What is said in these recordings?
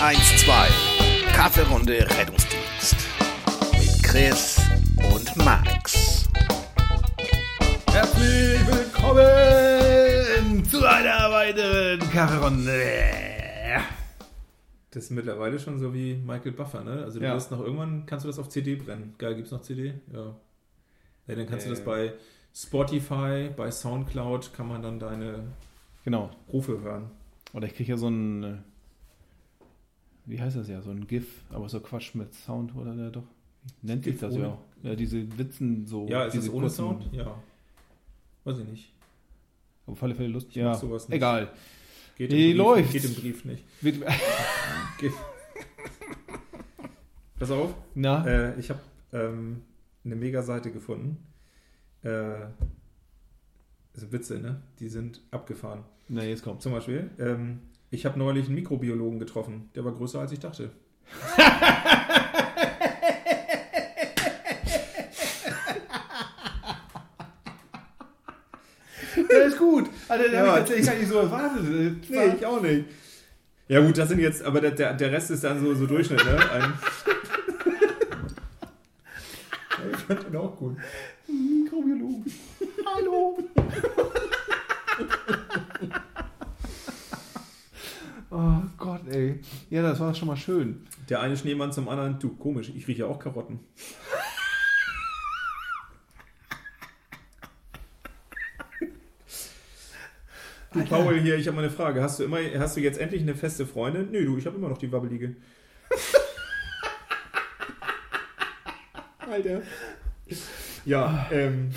112. Kaffeerunde Rettungsdienst. Mit Chris und Max. Herzlich willkommen zu einer weiteren Kaffeerunde. Das ist mittlerweile schon so wie Michael Buffer, ne? Also du Ja. wirst noch irgendwann, kannst du das auf CD brennen. Geil, gibt's noch CD? Ja. ja dann kannst du das Äh. bei Spotify, bei Soundcloud, kann man dann deine Genau. Rufe hören. Oder ich kriege ja so ein, äh, wie heißt das ja, so ein GIF, aber so Quatsch mit Sound oder der doch. Nennt sich das ohne- ja? Ja, diese Witzen so. Ja, ist diese das ohne kurzen- Sound? Ja. Weiß ich nicht. Auf alle Fälle Lust. Ich Ja, sowas nicht. egal. Geht Wie Brief, läuft's? Geht im Brief nicht. Geht. Pass auf, Na, äh, ich habe ähm, eine Mega-Seite gefunden. Äh, also Witze, ne? Die sind abgefahren. na jetzt kommt's. Zum Beispiel, ähm, ich habe neulich einen Mikrobiologen getroffen. Der war größer, als ich dachte. Das ist gut. Der Ja. hab ich tatsächlich gar nicht so erwartet. Nee, ich auch nicht. Ja gut, das sind jetzt, aber der, der, der Rest ist dann so, so Durchschnitt, ne? Ein ich fand den auch gut. Mikrobiologen. Hallo. oh Gott, ey. Ja, das war schon mal schön. Der eine Schneemann zum anderen, du, komisch, ich rieche ja auch Karotten. Du Paul hier, ich habe mal eine Frage. Hast du immer, hast du jetzt endlich eine feste Freundin? Nö, du, ich habe immer noch die wabbelige. Alter. Ja, ähm,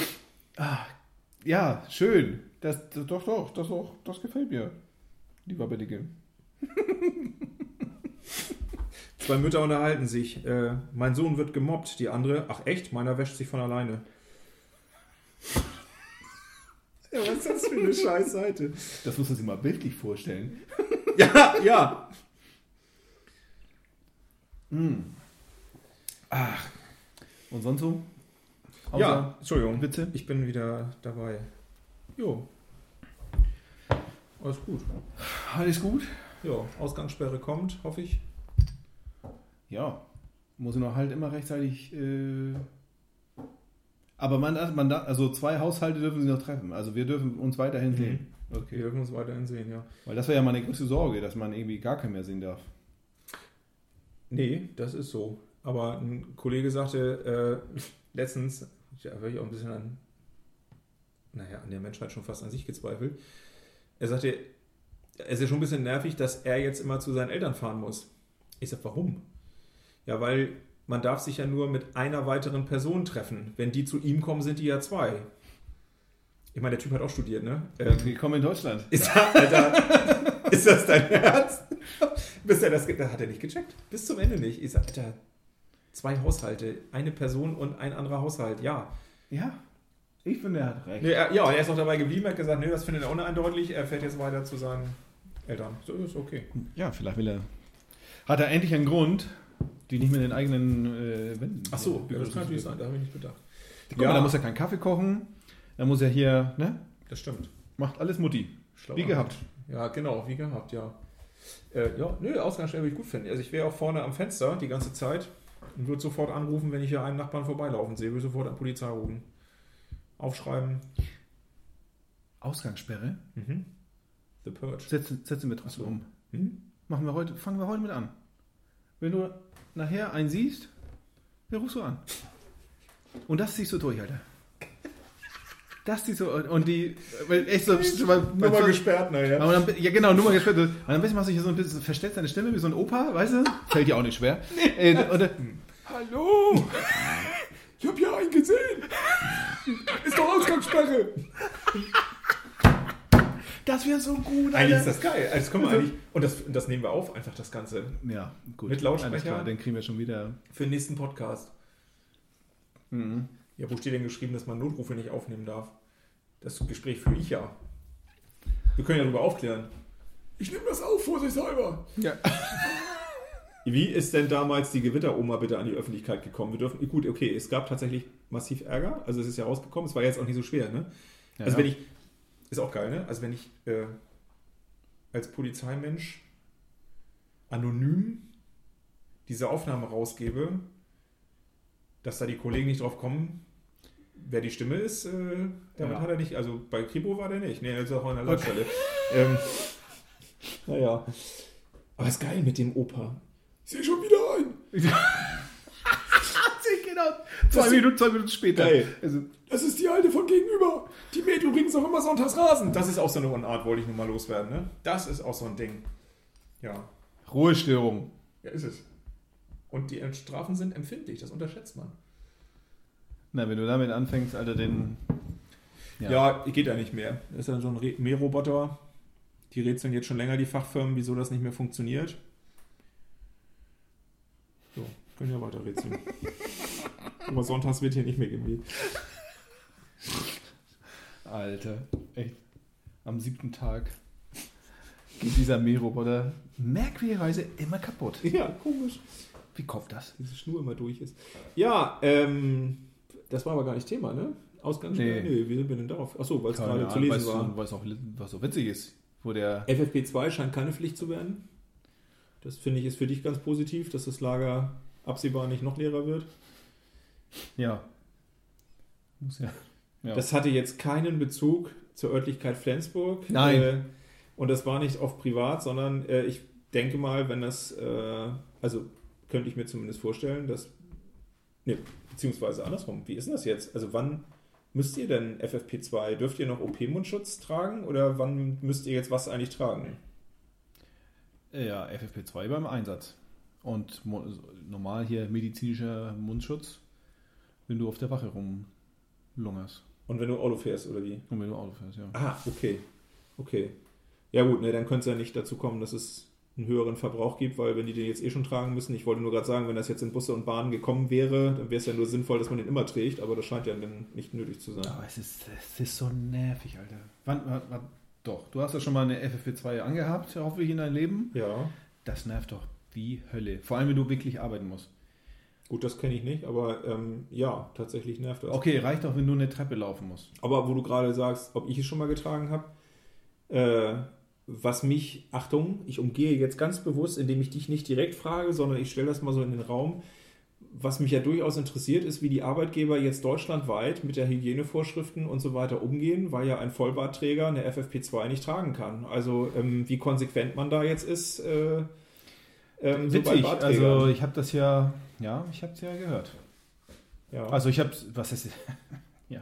Ja, schön. Das, das, doch, doch, das, doch, das gefällt mir. Die Wabbelige. Zwei Mütter unterhalten sich. Äh, mein Sohn wird gemobbt, die andere, ach echt, meiner wäscht sich von alleine. Ja, was ist das für eine scheiß Seite? Das muss man sich mal bildlich vorstellen. Ja, ja. Und sonst so? ja, Entschuldigung, Witze? ich bin wieder dabei. Jo. Alles gut. Alles gut? Ja, Ausgangssperre kommt, hoffe ich. Ja. Muss ich noch halt immer rechtzeitig. Äh aber man, man da, also zwei Haushalte dürfen sich noch treffen. Also wir dürfen uns weiterhin sehen. Wir Okay. dürfen uns weiterhin sehen, ja. Weil das wäre ja meine größte Sorge, dass man irgendwie gar keinen mehr sehen darf. Nee, das ist so. Aber ein Kollege sagte äh, letztens, ja, habe ich auch ein bisschen an, naja, an der Menschheit schon fast an sich gezweifelt. Er sagte, es ist ja schon ein bisschen nervig, dass er jetzt immer zu seinen Eltern fahren muss. Ich sag, warum? Ja, weil man darf sich ja nur mit einer weiteren Person treffen. Wenn die zu ihm kommen, sind die ja zwei. Ich meine, der Typ hat auch studiert, ne? Ähm, Willkommen in Deutschland. ist, da, Alter, ist das dein Herz? Bis er das, das hat er nicht gecheckt. Bis zum Ende nicht. Ich sag, Alter, zwei Haushalte, eine Person und ein anderer Haushalt, ja. Ja. Ich finde, er hat recht. Nee, er, ja, und er ist auch dabei geblieben, er hat gesagt, nee, das findet er uneindeutig, er fährt jetzt weiter zu seinen Eltern. So ist okay. Ja, vielleicht will er. Hat er endlich einen Grund, die nicht mit den eigenen äh, Wänden. Ach so, ja, das kann natürlich sein, da habe ich nicht bedacht. Guck mal, da muss er keinen Kaffee kochen. Da muss er hier, ne? das stimmt. Macht alles Mutti. Schlauer Wie gehabt. Ja, genau, wie gehabt, ja. Äh, ja, nö, Ausgangsstelle würde ich gut finden. Also ich wäre auch vorne am Fenster die ganze Zeit und würde sofort anrufen, wenn ich hier einen Nachbarn vorbeilaufen sehe, würde sofort an Polizei rufen. Aufschreiben. Ausgangssperre. Mhm. The Purge. Setzen, setzen wir trotzdem um. Hm? Machen wir heute, fangen wir heute mit an. Wenn du nachher einen siehst, dann rufst du an. Und das ziehst du durch, Alter. Das ziehst du, und die, weil echt so, weil, Nummer gesperrt, naja. dann, ja genau, Nummer gesperrt. Und am besten machst du hier so ein bisschen, verstellst deine Stimme wie so ein Opa, weißt du? Fällt dir auch nicht schwer. Äh, und, dann, Hallo! Ich habe hier einen gesehen. Ist doch Ausgangssperre. Das wäre so gut, Eigentlich ist das geil. Also das können wir eigentlich, und das, das nehmen wir auf, einfach das Ganze. Ja, gut. Mit Lautsprecher? Klar, dann kriegen wir schon wieder. Für den nächsten Podcast. Mhm. Ja, wo steht denn geschrieben, dass man Notrufe nicht aufnehmen darf? Das Gespräch führe ich ja. Wir können ja darüber aufklären. Ich nehme das auf, vorsichtshalber. Ja. Wie ist denn damals die Gewitteroma bitte an die Öffentlichkeit gekommen? Wir dürfen, gut, okay, es gab tatsächlich massiv Ärger. Also es ist ja rausgekommen. Es war jetzt auch nicht so schwer, ne? also wenn ich, ist auch geil, ne? Also wenn ich äh, als Polizeimensch anonym diese Aufnahme rausgebe, dass da die Kollegen nicht drauf kommen, wer die Stimme ist, äh, damit Ja. hat er nicht, also bei Kribo war der nicht. Nee, er ist auch an der Leitstelle. ähm, naja. Aber ist geil mit dem Opa. Ich sehe schon wieder ein. Zwei Das- Minuten, zwei Minuten später. Geil. Also, Das ist die alte von gegenüber. Die mäht übrigens auch immer sonntags Rasen. Das ist auch so eine Unart, wollte ich nur mal loswerden. Ne? Das ist auch so ein Ding. Ja, Ruhestörung. ja ist es. Und die Strafen sind empfindlich, das unterschätzt man. Na, wenn du damit anfängst, Alter, den. Ja, geht ja nicht mehr. Das ist ja so ein Re- Mähroboter. Die rätseln jetzt schon länger, die Fachfirmen, wieso das nicht mehr funktioniert. So, können ja weiter rätseln. Aber sonntags wird hier nicht mehr gemäht. Alter, echt. Am siebten Tag geht dieser Mähroboter merkwürdigerweise immer kaputt. Ja, komisch. Wie kauft das? diese Schnur immer durch ist. Ja, ähm, das war aber gar nicht Thema, ne? Ausgangssperre? Nee. Nee. wie sind wir denn darauf? Achso, weil es gerade zu lesen war. du, was auch was so witzig ist, wo der. FFP2 scheint keine Pflicht zu werden. Das finde ich ist für dich ganz positiv, dass das Lager absehbar nicht noch leerer wird. Ja. Muss ja. ja. Das hatte jetzt keinen Bezug zur Örtlichkeit Flensburg. Nein. Äh, und das war nicht auf privat, sondern äh, ich denke mal, wenn das, äh, also könnte ich mir zumindest vorstellen, dass, ne, beziehungsweise andersrum, wie ist denn das jetzt? Also wann müsst ihr denn FFP2, dürft ihr noch OP-Mundschutz tragen oder wann müsst ihr jetzt was eigentlich tragen? ja, FFP2 beim Einsatz. Und normal hier medizinischer Mundschutz, wenn du auf der Wache rumlungerst. Und wenn du Auto fährst oder wie? Und wenn du Auto fährst, ja. Ah, okay. Okay. Ja gut, ne, dann könnte es ja nicht dazu kommen, dass es einen höheren Verbrauch gibt, weil wenn die den jetzt eh schon tragen müssen, ich wollte nur gerade sagen, wenn das jetzt in Busse und Bahnen gekommen wäre, dann wäre es ja nur sinnvoll, dass man den immer trägt, aber das scheint ja dann nicht nötig zu sein. Aber es ist, es ist so nervig, Alter. Wann, wann, wann, doch, du hast ja schon mal eine FFP2 angehabt, hoffentlich in deinem Leben. Ja, Das nervt doch wie Hölle. Vor allem, wenn du wirklich arbeiten musst. Gut, das kenne ich nicht, aber ähm, ja, tatsächlich nervt das. Okay, reicht auch, wenn du eine Treppe laufen musst. Aber wo du gerade sagst, ob ich es schon mal getragen habe, äh, was mich, Achtung, ich umgehe jetzt ganz bewusst, indem ich dich nicht direkt frage, sondern ich stelle das mal so in den Raum. Was mich ja durchaus interessiert, ist, wie die Arbeitgeber jetzt deutschlandweit mit der Hygienevorschriften und so weiter umgehen, weil ja ein Vollbartträger eine FFP2 nicht tragen kann. Also ähm, wie konsequent man da jetzt ist. Äh, ähm, so Witzig, Bartträgern. also ich habe das ja, ja, ich habe es ja gehört. ja. Also ich habe, was ist, ja,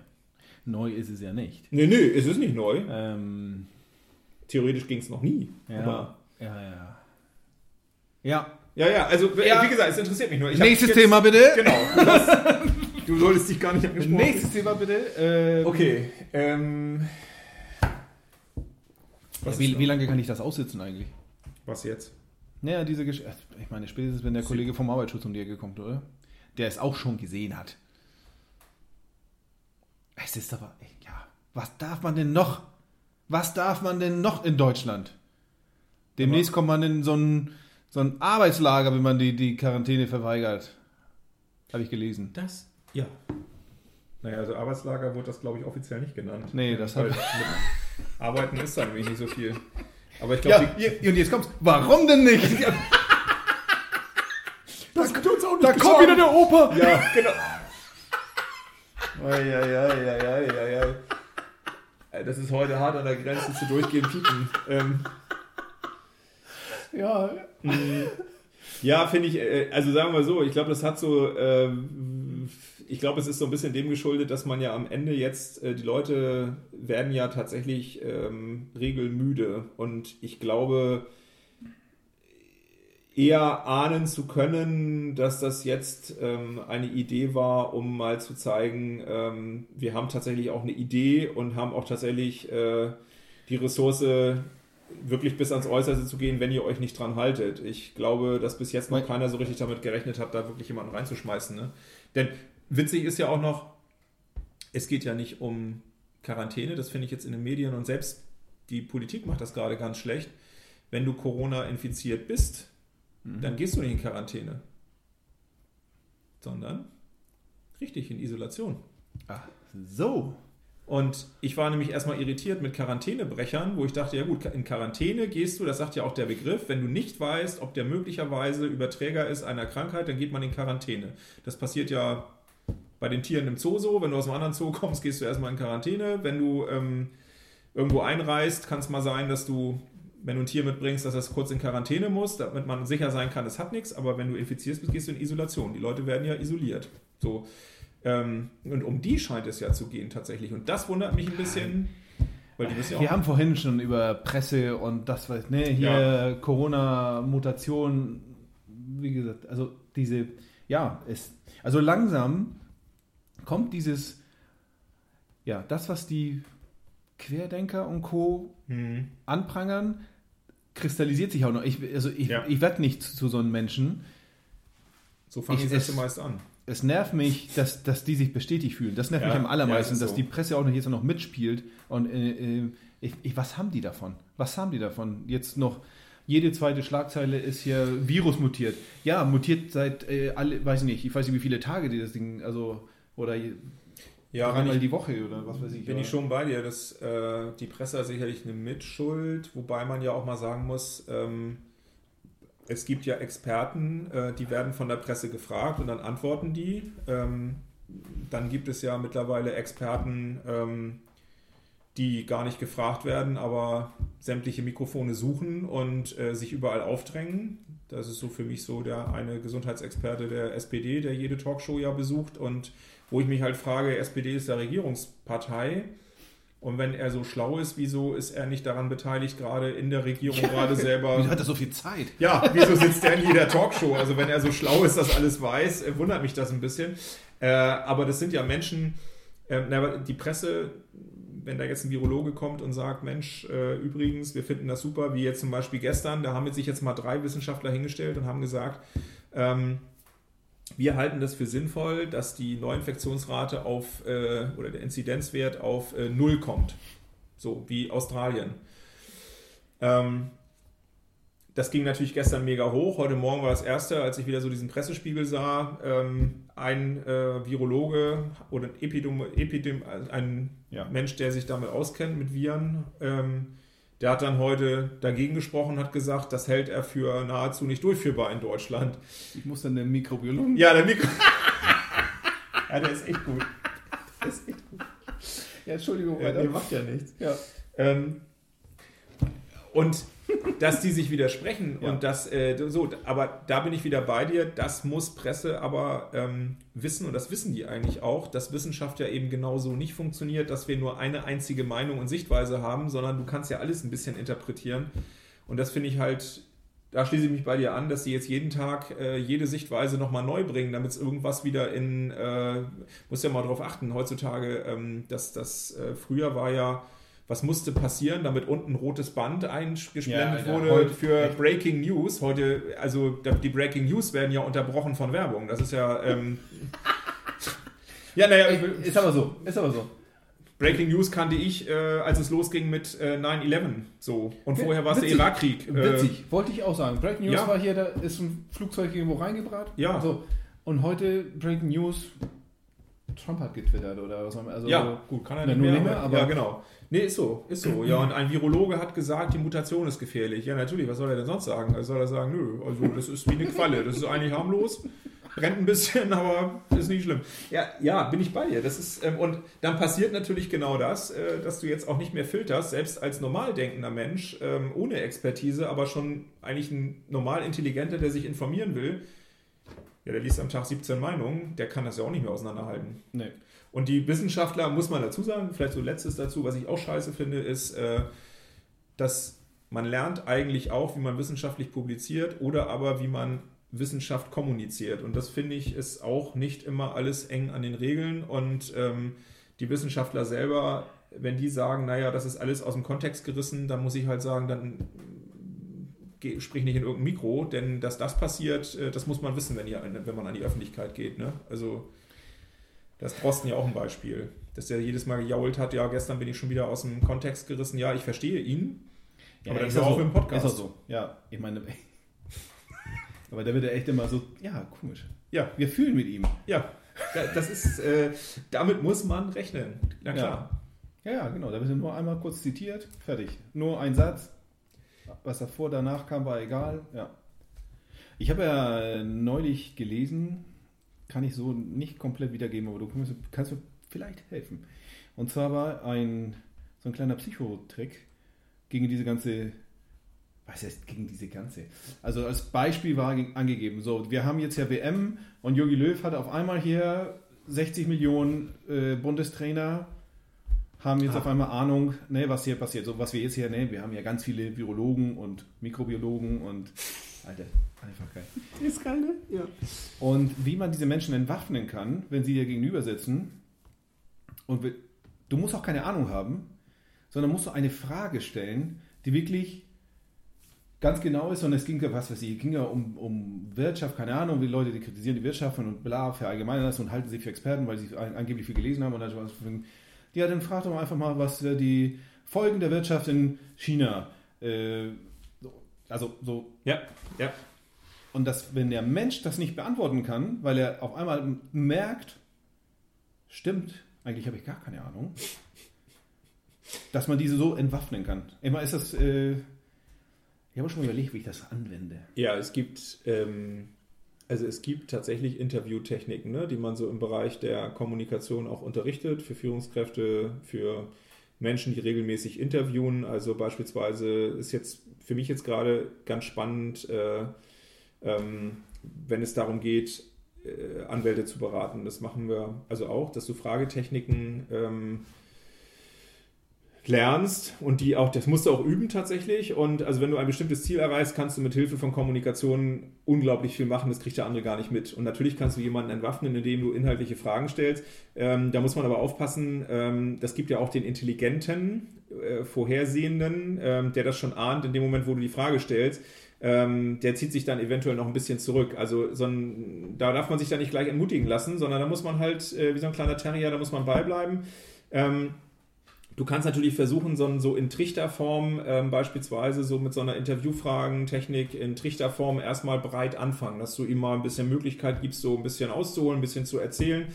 neu ist es ja nicht. nee, nee, es ist nicht neu. Ähm, Theoretisch ging es noch nie. ja, Aber ja, ja. Ja, Ja, ja, also Ja. wie gesagt, es interessiert mich nur. Ich nächstes jetzt- Thema bitte. Genau. Du, du solltest dich gar nicht angesprochen. Nächstes Thema bitte. Ähm, Okay. Ähm, was, wie, wie lange kann ich das aussitzen eigentlich? was jetzt? Naja, diese Geschichte. Ich meine, spätestens wenn der Kollege vom Arbeitsschutz um die Ecke kommt, oder? Der es auch schon gesehen hat. Es ist aber, ja, was darf man denn noch? Was darf man denn noch in Deutschland? Demnächst kommt man in so ein, so ein Arbeitslager, wenn man die, die Quarantäne verweigert. Habe ich gelesen. Das? Ja. Naja, also Arbeitslager wurde das, glaube ich, offiziell nicht genannt. Nee, das hat- mit Arbeiten ist da nämlich nicht so viel. Aber ich glaube, Ja, und jetzt kommt's. Warum denn nicht? das kann uns auch Da kommt wieder der Opa. Ja, genau. Eieieiei. Äh, Das ist heute hart an der Grenze zu durchgehen, piepen. Ähm, Ja, Ja, finde ich, äh, also sagen wir so, ich glaube, das hat so, ähm, ich glaube, es ist so ein bisschen dem geschuldet, dass man ja am Ende jetzt, äh, die Leute werden ja tatsächlich ähm, regelmüde und ich glaube, eher ahnen zu können, dass das jetzt ähm, eine Idee war, um mal zu zeigen, ähm, wir haben tatsächlich auch eine Idee und haben auch tatsächlich äh, die Ressource, wirklich bis ans Äußerste zu gehen, wenn ihr euch nicht dran haltet. Ich glaube, dass bis jetzt noch keiner so richtig damit gerechnet hat, da wirklich jemanden reinzuschmeißen. Ne? Denn witzig ist ja auch noch, es geht ja nicht um Quarantäne, das finde ich jetzt in den Medien und selbst die Politik macht das gerade ganz schlecht. Wenn du Corona infiziert bist, dann gehst du nicht in Quarantäne, sondern richtig in Isolation. Ach, so. Und ich war nämlich erstmal irritiert mit Quarantänebrechern, wo ich dachte, ja gut, in Quarantäne gehst du, das sagt ja auch der Begriff, wenn du nicht weißt, ob der möglicherweise Überträger ist einer Krankheit, dann geht man in Quarantäne. Das passiert ja bei den Tieren im Zoo so, wenn du aus einem anderen Zoo kommst, gehst du erstmal in Quarantäne. Wenn du ähm, irgendwo einreist, kann es mal sein, dass du, wenn du ein Tier mitbringst, dass das kurz in Quarantäne muss, damit man sicher sein kann, es hat nichts, aber wenn du infiziert bist, gehst du in Isolation. Die Leute werden ja isoliert. So. Ähm, und um die scheint es ja zu gehen tatsächlich. Und das wundert mich ein bisschen. Weil die müssen ja Wir auch, haben vorhin schon über Presse und das, was, ne, hier Ja. Corona-Mutation, wie gesagt, also diese, ja, es, also langsam kommt dieses, ja, das, was die Querdenker und Co. Hm. anprangern, kristallisiert sich auch noch. Ich, also ich, Ja. ich werde nicht zu so einem Menschen. so fangen Ich- die Sätze meist an. Es nervt mich, dass, dass die sich bestätigt fühlen. Das nervt Ja, mich am allermeisten, ja, ist dass so. die Presse auch noch jetzt noch mitspielt. Und äh, äh, ich, ich, was haben die davon? Was haben die davon? Jetzt noch jede zweite Schlagzeile ist hier Virus mutiert. Ja, mutiert seit äh, alle, weiß ich nicht, ich weiß nicht, wie viele Tage die das Ding, also oder Ja, ich, die Woche oder was weiß ich. bin aber- ich schon bei dir. dass äh, die Presse sicherlich eine Mitschuld, wobei man ja auch mal sagen muss, ähm, es gibt ja Experten, äh, die werden von der Presse gefragt und dann antworten die. Ähm, dann gibt es ja mittlerweile Experten, ähm, die gar nicht gefragt werden, aber sämtliche Mikrofone suchen und äh, sich überall aufdrängen. Das ist so für mich so der eine Gesundheitsexperte der SPD, der jede Talkshow ja besucht und wo ich mich halt frage, SPD ist ja Regierungspartei. Und wenn er so schlau ist, wieso ist er nicht daran beteiligt, gerade in der Regierung gerade selber Wieso hat er so viel Zeit? ja, wieso sitzt der in jeder Talkshow? Also wenn er so schlau ist, das alles weiß, äh, wundert mich das ein bisschen. Äh, aber das sind ja Menschen, äh, na, die Presse, wenn da jetzt ein Virologe kommt und sagt, Mensch, äh, übrigens, wir finden das super, wie jetzt zum Beispiel gestern, da haben jetzt sich jetzt mal drei Wissenschaftler hingestellt und haben gesagt, ähm, wir halten das für sinnvoll, dass die Neuinfektionsrate auf äh, oder der Inzidenzwert auf äh, null kommt. So wie Australien. Ähm, das ging natürlich gestern mega hoch. Heute Morgen war das erste, als ich wieder so diesen Pressespiegel sah. Ähm, ein äh, Virologe oder ein, Epidem, Epidem, ein Ja. Mensch, der sich damit auskennt, mit Viren, ähm, der hat dann heute dagegen gesprochen, hat gesagt, das hält er für nahezu nicht durchführbar in Deutschland. Ich muss dann den Mikrobiologen. Ja, der Mikro. ja, der ist echt gut. Der ist echt gut. Ja, Entschuldigung, Ja, der macht ja nichts. Ja. Ähm, und dass die sich widersprechen Ja. und das äh, so, aber da bin ich wieder bei dir, das muss Presse aber ähm, wissen und das wissen die eigentlich auch, dass Wissenschaft ja eben genauso nicht funktioniert, dass wir nur eine einzige Meinung und Sichtweise haben, sondern du kannst ja alles ein bisschen interpretieren. Und das finde ich halt, da schließe ich mich bei dir an, dass sie jetzt jeden Tag äh, jede Sichtweise nochmal neu bringen, damit es irgendwas wieder in, äh, muss ja mal darauf achten, heutzutage, ähm, dass das äh, früher war ja, was musste passieren, damit unten ein rotes Band eingeblendet Ja, wurde heute- für echt. Breaking News. Heute, also die Breaking News werden ja unterbrochen von Werbung. Das ist ja. Ähm, ja, naja, Ist aber so, ist aber so. Breaking News kannte ich, äh, als es losging mit äh, 9-11. So. Und vorher war es der. Irakkrieg. Äh, Witzig, wollte ich auch sagen. Breaking News ja. war hier, da ist ein Flugzeug irgendwo reingebrannt. Ja. So. Und heute Breaking News, Trump hat getwittert oder was immer. Also, Ja, gut, kann er nicht nur mehr. mehr, aber- ja, genau. Nee, ist so, ist so. Ja, und ein Virologe hat gesagt, die Mutation ist gefährlich. Ja, natürlich, was soll er denn sonst sagen? Also soll er sagen, nö, also das ist wie eine Qualle, das ist eigentlich harmlos, brennt ein bisschen, aber ist nicht schlimm. Ja, ja, bin ich bei dir. Das ist, ähm, und dann passiert natürlich genau das, äh, dass du jetzt auch nicht mehr filterst, selbst als normal denkender Mensch, ähm, ohne Expertise, aber schon eigentlich ein normal intelligenter, der sich informieren will. Ja, der liest am Tag 17 Meinungen, der kann das ja auch nicht mehr auseinanderhalten. Nee. Und die Wissenschaftler, muss man dazu sagen, vielleicht so letztes dazu, was ich auch scheiße finde, ist, äh, dass man lernt eigentlich auch, wie man wissenschaftlich publiziert oder aber wie man Wissenschaft kommuniziert. Und das finde ich ist auch nicht immer alles eng an den Regeln. Und ähm, die Wissenschaftler selber, wenn die sagen, naja, das ist alles aus dem Kontext gerissen, dann muss ich halt sagen, dann sprich nicht in irgendein Mikro, denn dass das passiert, äh, das muss man wissen, wenn, ihr, wenn man an die Öffentlichkeit geht. Ne? Also das ist Drosten ja auch ein Beispiel, dass der jedes Mal gejault hat, ja, gestern bin ich schon wieder aus dem Kontext gerissen, ja, ich verstehe ihn, aber dann ist er auf so. im Podcast. Ist er so. Ja, ich meine. aber da wird er echt immer so, ja, komisch. Ja, Wir fühlen mit ihm. ja, da- das ist, äh, damit muss man rechnen, na klar. Ja, ja, genau. Da wird nur einmal kurz zitiert, fertig. Nur ein Satz. Was davor, danach kam, war egal. Ja. Ich habe ja neulich gelesen, kann ich so nicht komplett wiedergeben, aber du kannst, kannst mir vielleicht helfen. Und zwar war ein so ein kleiner Psychotrick gegen diese ganze was heißt gegen diese ganze? Also als Beispiel war angegeben, so, wir haben jetzt ja WM und Jogi Löw hat auf einmal hier 60 Millionen äh, Bundestrainer, haben jetzt ah. auf einmal Ahnung, ne, was hier passiert. So, was wir jetzt hier, ne, wir haben ja ganz viele Virologen und Mikrobiologen und, Alter, einfach geil. Ist geil, ne? Ja. Und wie man diese Menschen entwaffnen kann, wenn sie dir gegenüber sitzen und du musst auch keine Ahnung haben, sondern musst du eine Frage stellen, die wirklich ganz genau ist und es ging ja, was weiß ich, ging ja um, um Wirtschaft, keine Ahnung, wie Leute, die kritisieren die Wirtschaft und bla, verallgemeinern das und halten sich für Experten, weil sie angeblich viel gelesen haben und dann was ja, dann frag doch mal einfach mal, was die Folgen der Wirtschaft in China, äh, also so. Ja, ja. Und dass, wenn der Mensch das nicht beantworten kann, weil er auf einmal merkt, stimmt, eigentlich habe ich gar keine Ahnung, dass man diese so entwaffnen kann. Immer ist das, äh, ich habe schon überlegt, wie ich das anwende. Ja, es gibt, ähm, also es gibt tatsächlich Interviewtechniken, ne, die man so im Bereich der Kommunikation auch unterrichtet, für Führungskräfte, für Menschen, die regelmäßig interviewen. Also beispielsweise ist jetzt für mich jetzt gerade ganz spannend, äh, ähm, wenn es darum geht, äh, Anwälte zu beraten. Das machen wir also auch, dass du Fragetechniken ähm, lernst und die auch, das musst du auch üben tatsächlich. Und also wenn du ein bestimmtes Ziel erreichst, kannst du mit Hilfe von Kommunikation unglaublich viel machen. Das kriegt der andere gar nicht mit. Und natürlich kannst du jemanden entwaffnen, indem du inhaltliche Fragen stellst. Ähm, da muss man aber aufpassen. Ähm, das gibt ja auch den intelligenten, äh, vorhersehenden, ähm, der das schon ahnt in dem Moment, wo du die Frage stellst. Ähm, der zieht sich dann eventuell noch ein bisschen zurück. Also so ein, da darf man sich dann nicht gleich entmutigen lassen, sondern da muss man halt, äh, wie so ein kleiner Terrier, da muss man beibleiben. Ähm, Du kannst natürlich versuchen, so, so in Trichterform ähm, beispielsweise so mit so einer Interviewfragentechnik in Trichterform erstmal breit anfangen, dass du ihm mal ein bisschen Möglichkeit gibst, so ein bisschen auszuholen, ein bisschen zu erzählen.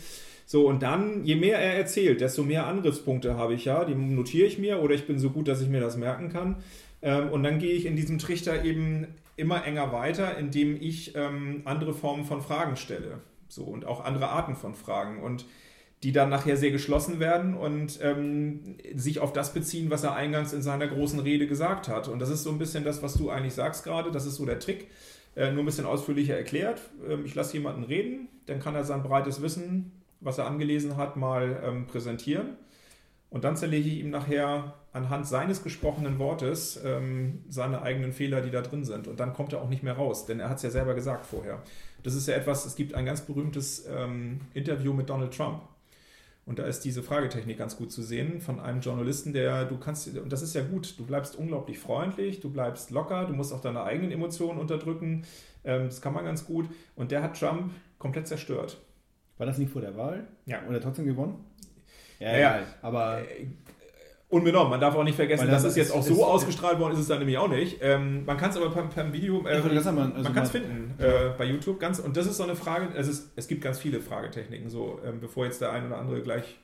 So, und dann, je mehr er erzählt, desto mehr Angriffspunkte habe ich ja, die notiere ich mir oder ich bin so gut, dass ich mir das merken kann. Ähm, und dann gehe ich in diesem Trichter eben immer enger weiter, indem ich ähm, andere Formen von Fragen stelle. So, und auch andere Arten von Fragen. Und die dann nachher sehr geschlossen werden und ähm, sich auf das beziehen, was er eingangs in seiner großen Rede gesagt hat. Und das ist so ein bisschen das, was du eigentlich sagst gerade. Das ist so der Trick. Äh, nur ein bisschen ausführlicher erklärt. Ähm, ich lasse jemanden reden, dann kann er sein breites Wissen, was er angelesen hat, mal ähm, präsentieren. Und dann zerlege ich ihm nachher anhand seines gesprochenen Wortes ähm, seine eigenen Fehler, die da drin sind. Und dann kommt er auch nicht mehr raus, denn er hat es ja selber gesagt vorher. Das ist ja etwas, es gibt ein ganz berühmtes ähm, Interview mit Donald Trump und da ist diese Fragetechnik ganz gut zu sehen von einem Journalisten, der du kannst, und das ist ja gut, du bleibst unglaublich freundlich, du bleibst locker, du musst auch deine eigenen Emotionen unterdrücken. Ähm, das kann man ganz gut. Und der hat Trump komplett zerstört. War das nicht vor der Wahl? Ja. Und er trotzdem gewonnen? Ja, ja, aber äh, Unbenommen. Man darf auch nicht vergessen, das, das ist jetzt auch so ist, ausgestrahlt worden, ist es dann nämlich auch nicht. Ähm, man kann es aber per, per Video, äh, man, also man kann es finden äh, bei YouTube. Ganz, und das ist so eine Frage, es, ist, es gibt ganz viele Fragetechniken, so ähm, bevor jetzt der ein oder andere gleich,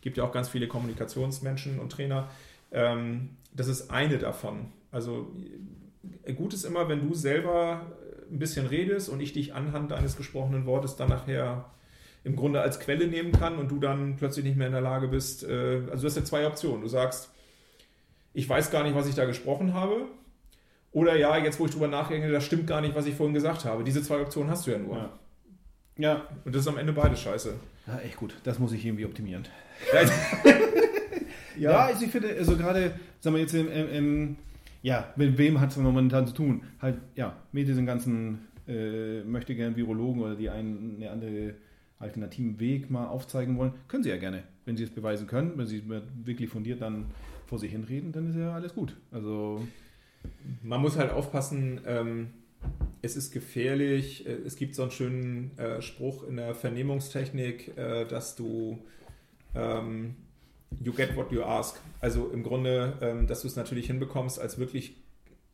gibt ja auch ganz viele Kommunikationsmenschen und Trainer. Ähm, das ist eine davon. Also äh, gut ist immer, wenn du selber ein bisschen redest und ich dich anhand deines gesprochenen Wortes dann nachher im Grunde als Quelle nehmen kann und du dann plötzlich nicht mehr in der Lage bist. Äh, also du hast ja zwei Optionen. Du sagst, ich weiß gar nicht, was ich da gesprochen habe. Oder ja, jetzt wo ich drüber nachdenke, das stimmt gar nicht, was ich vorhin gesagt habe. Diese zwei Optionen hast du ja nur. Ja. ja. Und das ist am Ende beides scheiße. Ja, echt gut. Das muss ich irgendwie optimieren. ja, ja also ich finde, also gerade, sagen wir jetzt im, im, im ja, mit wem hat es momentan zu tun? Halt, ja, mit diesen ganzen äh, möchte gern Virologen oder die einen, eine andere alternativen Weg mal aufzeigen wollen, können Sie ja gerne. Wenn Sie es beweisen können, wenn Sie wirklich fundiert dann vor sich hinreden, dann ist ja alles gut. Also man muss halt aufpassen, ähm, es ist gefährlich. Äh, es gibt so einen schönen äh, Spruch in der Vernehmungstechnik, äh, dass du ähm, you get what you ask. Also im Grunde, ähm, dass du es natürlich hinbekommst, als wirklich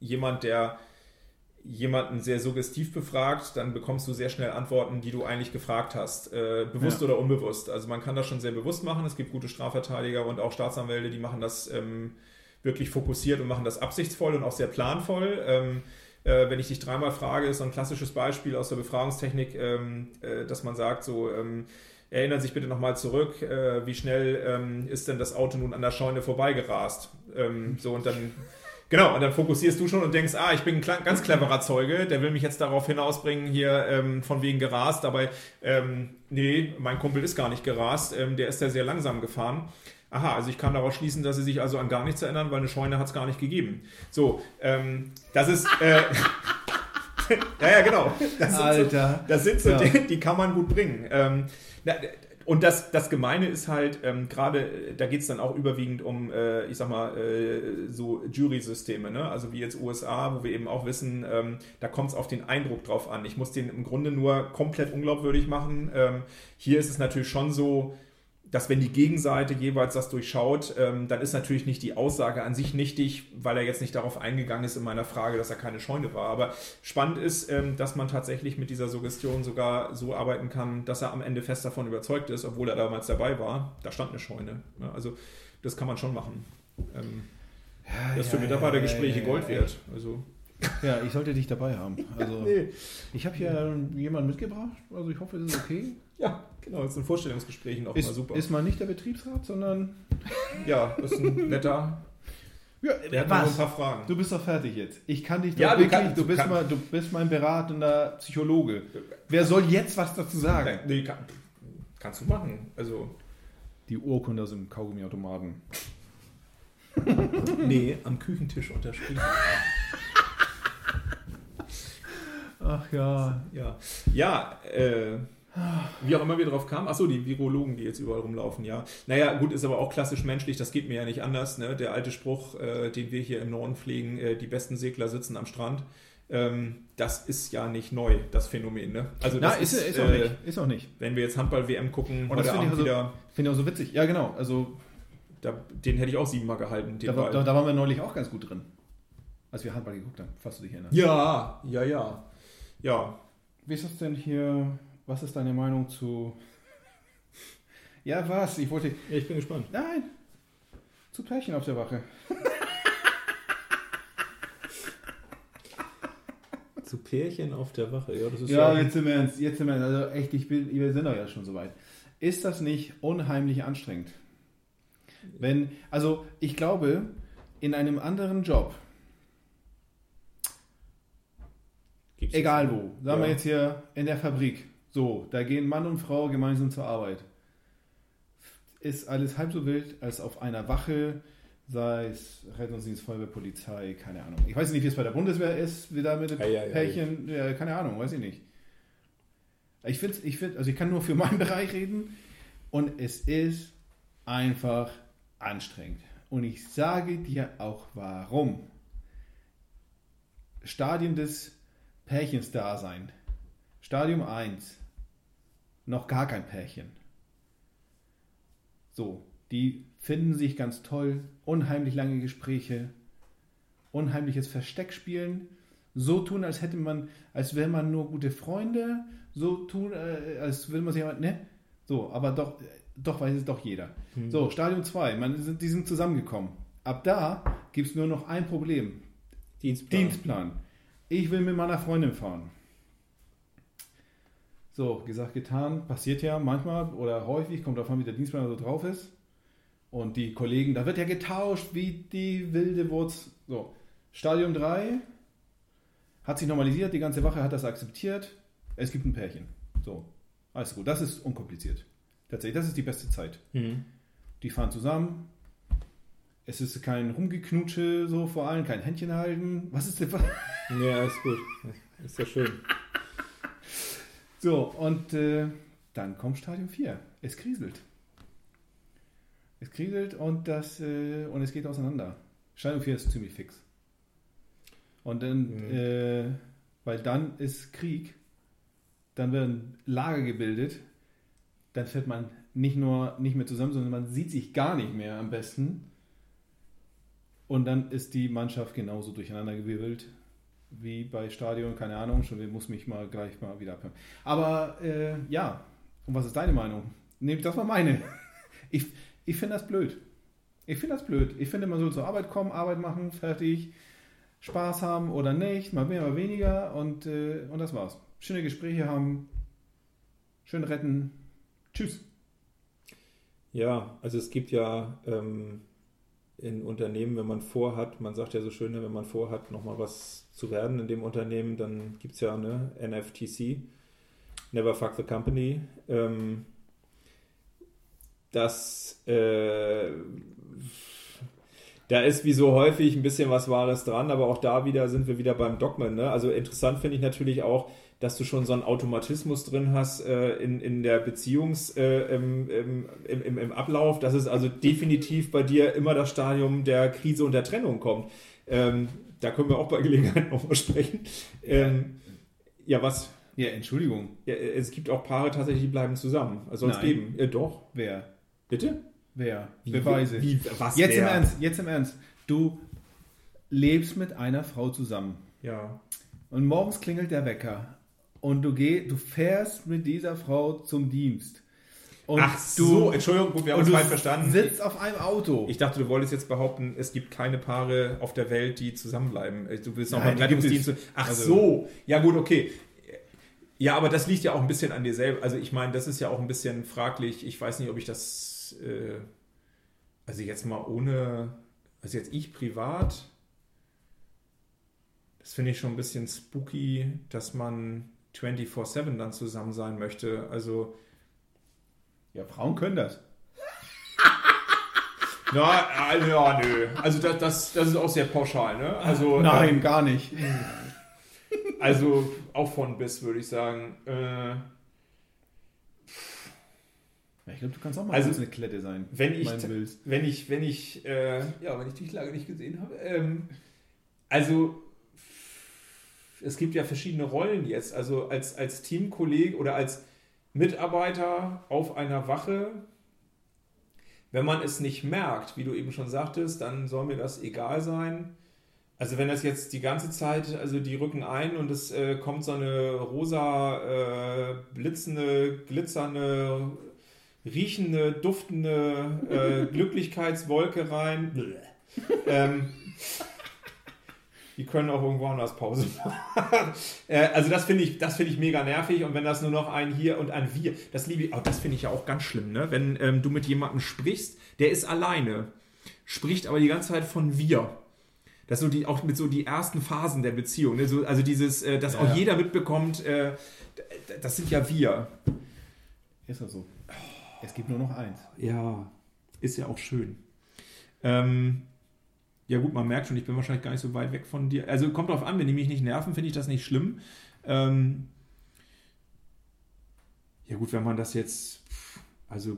jemand, der jemanden sehr suggestiv befragt, dann bekommst du sehr schnell Antworten, die du eigentlich gefragt hast, äh, bewusst Ja. oder unbewusst. Also man kann das schon sehr bewusst machen. Es gibt gute Strafverteidiger und auch Staatsanwälte, die machen das ähm, wirklich fokussiert und machen das absichtsvoll und auch sehr planvoll. Ähm, äh, wenn ich dich dreimal frage, ist so ein klassisches Beispiel aus der Befragungstechnik, ähm, äh, dass man sagt, so ähm, erinnern sich bitte nochmal zurück, äh, wie schnell ähm, ist denn das Auto nun an der Scheune vorbeigerast? Ähm, so und dann Genau, und dann fokussierst du schon und denkst, ah, ich bin ein ganz cleverer Zeuge, der will mich jetzt darauf hinausbringen, hier ähm, von wegen gerast, dabei, ähm, nee, mein Kumpel ist gar nicht gerast, ähm, der ist ja sehr langsam gefahren. Aha, also ich kann daraus schließen, dass sie sich also an gar nichts erinnern, weil eine Scheune hat es gar nicht gegeben. So, ähm, das ist, äh, ja, ja, genau. Das sind so, Alter. das sind so Ja. die, die kann man gut bringen. Ähm, na, und das, das Gemeine ist halt, ähm, gerade, äh, da geht es dann auch überwiegend um, äh, ich sag mal, äh, so Jury-Systeme, ne? also wie jetzt USA, wo wir eben auch wissen, ähm, da kommt es auf den Eindruck drauf an. Ich muss den im Grunde nur komplett unglaubwürdig machen. Ähm, hier ist es natürlich schon so, dass wenn die Gegenseite jeweils das durchschaut, ähm, dann ist natürlich nicht die Aussage an sich nichtig, weil er jetzt nicht darauf eingegangen ist in meiner Frage, dass er keine Scheune war. Aber spannend ist, ähm, dass man tatsächlich mit dieser Suggestion sogar so arbeiten kann, dass er am Ende fest davon überzeugt ist, obwohl er damals dabei war. Da stand eine Scheune. Ja, also das kann man schon machen. Ähm, das ist für ja, Mitarbeitergespräche ja, ja, Gold ja. wert. Also, Ja, ich sollte dich dabei haben. Also, nee. ich habe hier jemanden mitgebracht. Also, ich hoffe, das ist okay. Ja, genau. Das sind Vorstellungsgesprächen auch mal Ist, super. ist mal nicht der Betriebsrat, sondern. ja, das ist ein netter. Ja, Der hat noch ein paar Fragen. Du bist doch fertig jetzt. Ich kann dich doch Ja, du wirklich. kannst- du, bist kannst- mal, du bist mein beratender Psychologe. Wer soll jetzt was dazu sagen? Nee, kann, kannst du machen. Also. Die Urkunde aus dem Kaugummiautomaten. Nee, am Küchentisch unterschrieben. Ach ja. Ja, ja äh, wie auch immer wir drauf kamen. Achso, die Virologen, die jetzt überall rumlaufen, ja. Naja, gut, ist aber auch klassisch menschlich, das geht mir ja nicht anders. Ne? Der alte Spruch, äh, den wir hier im Norden pflegen, äh, die besten Segler sitzen am Strand. Ähm, das ist ja nicht neu, das Phänomen. Ne? Also Na, das ist, ist, auch äh, nicht. Ist auch nicht. Wenn wir jetzt Handball-WM gucken, Und das finde ich, also, wieder, finde ich auch so witzig. Ja, genau. Also, da, den hätte ich auch siebenmal gehalten. Den da, da, da waren wir neulich auch ganz gut drin. Als wir Handball geguckt haben, falls du dich erinnerst. ja, ja, ja. Ja, Wie ist das denn hier? Was ist deine Meinung zu. Ja, was? Ich wollte. ja ich bin gespannt. Nein! Zu Pärchen auf der Wache. Zu Pärchen auf der Wache, ja, das ist Ja, jetzt sind wir ernst. Jetzt wir ernst. Also echt, ich bin, wir sind doch ja schon so weit. Ist das nicht unheimlich anstrengend? Wenn, also ich glaube, in einem anderen Job, Gibt's egal wo, sagen wir Ja. jetzt hier in der Fabrik, so, da gehen Mann und Frau gemeinsam zur Arbeit. Ist alles halb so wild als auf einer Wache, sei es Rettungsdienst, Feuerwehr, Polizei, keine Ahnung. Ich weiß nicht, wie es bei der Bundeswehr ist, wie da mit ja, ja. Pärchen, ja, keine Ahnung, weiß ich nicht. Ich finde, ich find, also ich kann nur für meinen Bereich reden und es ist einfach anstrengend. Und ich sage dir auch warum. Stadien des Pärchensdasein. Stadium 1. Noch gar kein Pärchen. So, die finden sich ganz toll, unheimlich lange Gespräche, unheimliches Versteckspielen, so tun, als hätte man, als wäre man nur gute Freunde, so tun, äh, als würde man sich, ne? So, aber doch, doch weiß es doch jeder. So, Stadium 2, man, sind- die sind zusammengekommen. Ab da gibt es nur noch ein Problem. Dienstplan. Dienstplan. Ich will mit meiner Freundin fahren. So, gesagt, getan. Passiert ja manchmal oder häufig, kommt davon, wie der Dienstplan so drauf ist. Und die Kollegen, da wird ja getauscht wie die wilde Wurz. So, Stadium 3 hat sich normalisiert, die ganze Wache hat das akzeptiert. Es gibt ein Pärchen. So, alles gut. Das ist unkompliziert. Tatsächlich, das ist die beste Zeit. Mhm. Die fahren zusammen. Es ist kein Rumgeknutsche, so vor allem, kein Händchen halten. Was ist denn. Ja, ist gut. Ist ja schön. So, und äh, dann kommt Stadium 4. Es kriselt. Es kriselt und, das, äh, und es geht auseinander. Stadium 4 ist ziemlich fix. Und dann, Mhm. äh, weil dann ist Krieg, dann werden Lager gebildet, dann fährt man nicht nur nicht mehr zusammen, sondern man sieht sich gar nicht mehr am besten. Und dann ist die Mannschaft genauso durcheinandergewirbelt, wie bei Stadion, keine Ahnung, schon muss mich mal gleich mal wieder abhören. Aber äh, ja, und was ist deine Meinung? Nehmt das mal meine. Ich, ich finde das blöd. Ich finde das blöd. Ich finde, man soll zur Arbeit kommen, Arbeit machen, fertig, Spaß haben oder nicht, mal mehr, mal weniger und, äh, und das war's. Schöne Gespräche haben, schön retten. Tschüss. Ja, also es gibt ja ähm, in Unternehmen, wenn man vorhat, man sagt ja so schön, ne, wenn man vorhat, nochmal was zu werden in dem Unternehmen, dann gibt es ja eine NFTC, Never Fuck the Company. Ähm, das äh, da ist wie so häufig ein bisschen was Wahres dran, aber auch da wieder sind wir wieder beim Dogmen. Ne? Also interessant finde ich natürlich auch, dass du schon so einen Automatismus drin hast äh, in, in der Beziehungs, äh, im, im, im, im, Ablauf, dass es also definitiv bei dir immer das Stadium der Krise und der Trennung kommt. Ähm, da können wir auch bei Gelegenheit nochmal sprechen. Ähm, ja, was? Ja, Entschuldigung. Ja, es gibt auch Paare tatsächlich, die bleiben zusammen. Also es geben. Ja, doch. Wer? Bitte? Wer? Wie, Beweise. Wie, was jetzt wer? im Ernst, jetzt im Ernst. Du lebst mit einer Frau zusammen. Ja. Und morgens klingelt der Wecker. Und du geh, du fährst mit dieser Frau zum Dienst. Und Ach so, Entschuldigung, gut, wir haben uns du falsch verstanden. sitzt auf einem Auto. Ich dachte, du wolltest jetzt behaupten, es gibt keine Paare auf der Welt, die zusammenbleiben. Du bist noch beim Rettungsdienst. Ach Also- so, ja gut, okay. Ja, aber das liegt ja auch ein bisschen an dir selber. Also ich meine, das ist ja auch ein bisschen fraglich. Ich weiß nicht, ob ich das, äh, also jetzt mal ohne, also jetzt ich privat, das finde ich schon ein bisschen spooky, dass man 24-7 dann zusammen sein möchte. Also ja, Frauen können das. Na, äh, ja, nö. Also das, das, das ist auch sehr pauschal, ne? Also, Nein, gar nicht. Also auch von bis, würde ich sagen. Äh, ich glaube, du kannst auch mal Also, eine Klette sein, wenn ich, wenn du willst. wenn ich, wenn ich, äh, ja, wenn ich dich lange nicht gesehen habe. Ähm, also es gibt ja verschiedene Rollen jetzt. Also als, als Teamkolleg oder als Mitarbeiter auf einer Wache, wenn man es nicht merkt, wie du eben schon sagtest, dann soll mir das egal sein. Also wenn das jetzt die ganze Zeit, also die rücken ein und es äh, kommt so eine rosa, äh, blitzende, glitzernde, riechende, duftende äh, Glücklichkeitswolke rein. ähm, die können auch irgendwo anders Pause machen. äh, also das finde ich, das finde ich mega nervig. Und wenn das nur noch ein hier und ein wir, das liebe ich, oh, das finde ich ja auch ganz schlimm, ne? Wenn ähm, du mit jemandem sprichst, der ist alleine, spricht aber die ganze Zeit von wir. Das so die auch mit so die ersten Phasen der Beziehung, ne? so, also dieses, äh, dass Ja, auch ja. jeder mitbekommt, äh, das sind ja wir. Ist das so? Es gibt nur noch eins. Ja, ist ja auch schön. Ähm, ja gut, man merkt schon, ich bin wahrscheinlich gar nicht so weit weg von dir. Also kommt drauf an, wenn die mich nicht nerven, finde ich das nicht schlimm. Ähm, ja gut, wenn man das jetzt, also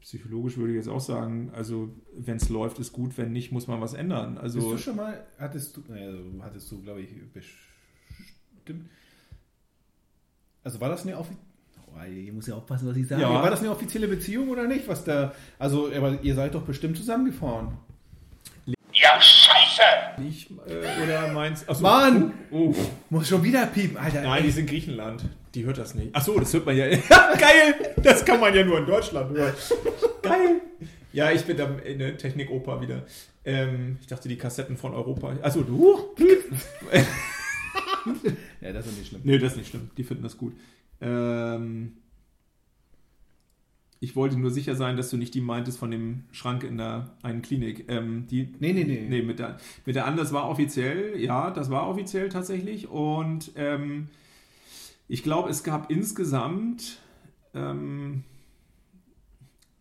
psychologisch würde ich jetzt auch sagen, also wenn es läuft, ist gut, wenn nicht, muss man was ändern. Also Bist du schon mal, hattest du, also hattest du, glaube ich, bestimmt. Also war das eine offizielle. Oh, muss ja aufpassen, was ich sage. Ja. War das eine offizielle Beziehung oder nicht? Was da. Also, aber ihr seid doch bestimmt zusammengefahren. Nicht, äh, oder meinst achso, Mann! Oh, Muss schon wieder piepen, Alter. Nein, die sind in Griechenland. Die hört das nicht. Achso, das hört man ja. Geil! Das kann man ja nur in Deutschland hören. Geil! Ja, ich bin da in der Technikoper wieder. Ähm, ich dachte, die Kassetten von Europa. Achso, du. Ja, das ist nicht schlimm. Nee, das ist nicht schlimm. Die finden das gut. Ähm, ich wollte nur sicher sein, dass du nicht die meintest von dem Schrank in der einen Klinik. Ähm, die, Nee, nee, nee. Nee, mit der, mit der anderen, das war offiziell, ja, das war offiziell tatsächlich. Und ähm, ich glaube, es gab insgesamt, ähm,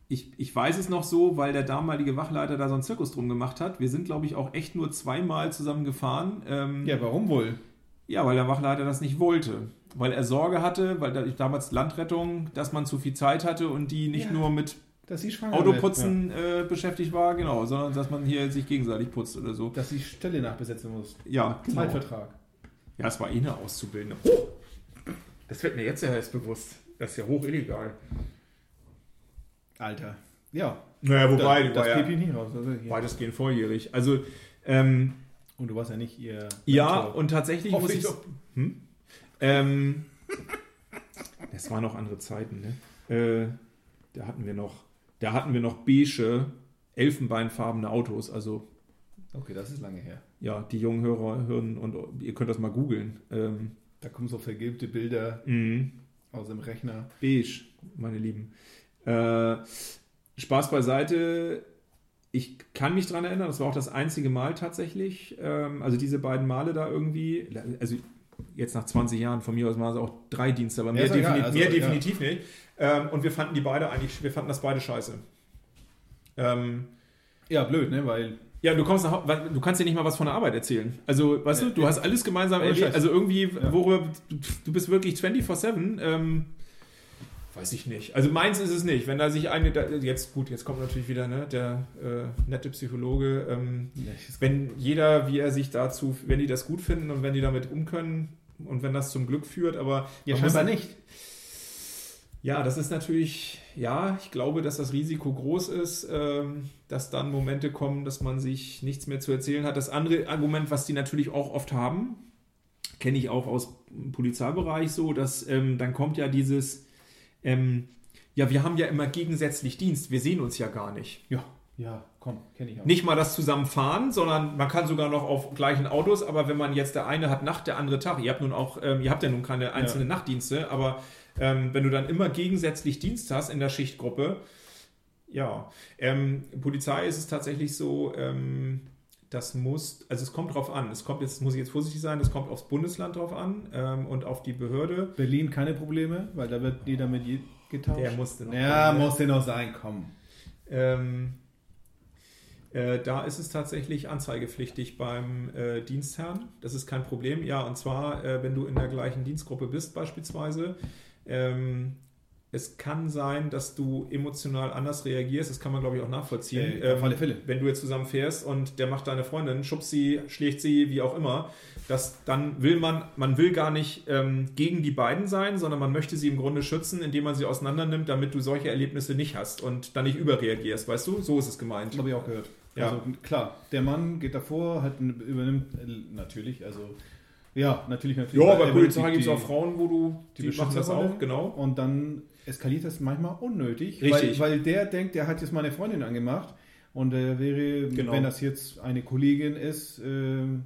ich, ich weiß es noch so, weil der damalige Wachleiter da so einen Zirkus drum gemacht hat. Wir sind, glaube ich, auch echt nur zweimal zusammen gefahren. Ähm, Ja, warum wohl? Ja, weil der Wachleiter das nicht wollte. Weil er Sorge hatte, weil da, damals Landrettung, dass man zu viel Zeit hatte und die nicht Ja. nur mit Dass sie schwanger Autoputzen äh, beschäftigt war, genau, sondern dass man hier sich gegenseitig putzt oder so. Dass sie Stelle nachbesetzen muss. Ja, genau. Zeitvertrag. Ja, es war eh eine Auszubildende. Das wird mir jetzt ja erst bewusst. Das ist ja hoch illegal. Alter. Ja. Naja, das das piep ich nicht raus. Also weitestgehend volljährig. Also, ähm, Und du warst ja nicht ihr. Ja, Mentor. und tatsächlich Hoffe muss ich. Hm? Ähm, das waren noch andere Zeiten, ne? Äh, da hatten wir noch, da hatten wir noch beige, elfenbeinfarbene Autos. Also Okay, das ist lange her. ja, die jungen Hörer hören und ihr könnt das mal googeln. Ähm, Da kommen so vergilbte Bilder mh, aus dem Rechner. beige, meine Lieben. Äh, Spaß beiseite. Ich kann mich dran erinnern, das war auch das einzige Mal tatsächlich. Ähm, also diese beiden Male da irgendwie, also jetzt nach 20 Jahren, von mir aus waren es auch drei Dienste, aber Ja, mehr, defini also, mehr ja. definitiv nicht. Ähm, und wir fanden die beide eigentlich, wir fanden das beide scheiße. Ähm, Ja, blöd, ne? Weil. ja, du kommst nach, du kannst dir nicht mal was von der Arbeit erzählen. Also, weißt Ja, du, du ja. hast alles gemeinsam erlebt. Also irgendwie, Ja. worüber du bist wirklich 24/7. Ähm, weiß ich nicht. Also meins ist es nicht. Wenn da sich eine, da, jetzt gut, jetzt kommt natürlich wieder ne, der äh, nette Psychologe. Ähm, wenn jeder, wie er sich dazu, wenn die das gut finden und wenn die damit umkönnen und wenn das zum Glück führt, aber Ja, man muss- scheinbar nicht. ja, das ist natürlich, ja, ich glaube, dass das Risiko groß ist, ähm, dass dann Momente kommen, dass man sich nichts mehr zu erzählen hat. Das andere Argument, was die natürlich auch oft haben, kenne ich auch aus dem Polizeibereich so, dass ähm, dann kommt ja dieses, ähm, ja, wir haben ja immer gegensätzlich Dienst, wir sehen uns ja gar nicht. Ja, ja, komm, kenne ich auch. Nicht mal das Zusammenfahren, sondern man kann sogar noch auf gleichen Autos, aber wenn man jetzt der eine hat Nacht, der andere Tag, ihr habt nun auch, ähm, ihr habt ja nun keine einzelnen Nachtdienste, aber ähm, wenn du dann immer gegensätzlich Dienst hast in der Schichtgruppe, ja, ähm, Polizei ist es tatsächlich so, ähm, das muss, also es kommt drauf an. Es kommt jetzt, muss ich jetzt vorsichtig sein, es kommt aufs Bundesland drauf an ähm, und auf die Behörde. Berlin keine Probleme, weil da wird jeder mit je getauscht. Der musste noch. Ja, kommen, ne? musste noch sein, komm. Ähm, äh, da ist es tatsächlich anzeigepflichtig beim äh, Dienstherrn. Das ist kein Problem. Ja, und zwar, äh, wenn du in der gleichen Dienstgruppe bist, beispielsweise. Ähm, es kann sein, dass du emotional anders reagierst. Das kann man, glaube ich, auch nachvollziehen. Äh, auf alle Fälle. Wenn du jetzt zusammen fährst und der macht deine Freundin, schubst sie, schlägt sie, wie auch immer, das, dann will man, man will gar nicht ähm, gegen die beiden sein, sondern man möchte sie im Grunde schützen, indem man sie auseinander nimmt, damit du solche Erlebnisse nicht hast und dann nicht überreagierst, weißt du? So ist es gemeint. Habe ich auch gehört. Ja. Also klar, der Mann geht davor, hat, übernimmt äh, natürlich, also ja, natürlich, natürlich. Ja, bei Polizei gibt es auch Frauen, wo du, die die, machen das auch, genau. Und dann eskaliert das manchmal unnötig, Richtig. Weil, weil der denkt, der hat jetzt meine Freundin angemacht und er wäre, Genau. wenn das jetzt eine Kollegin ist, ähm,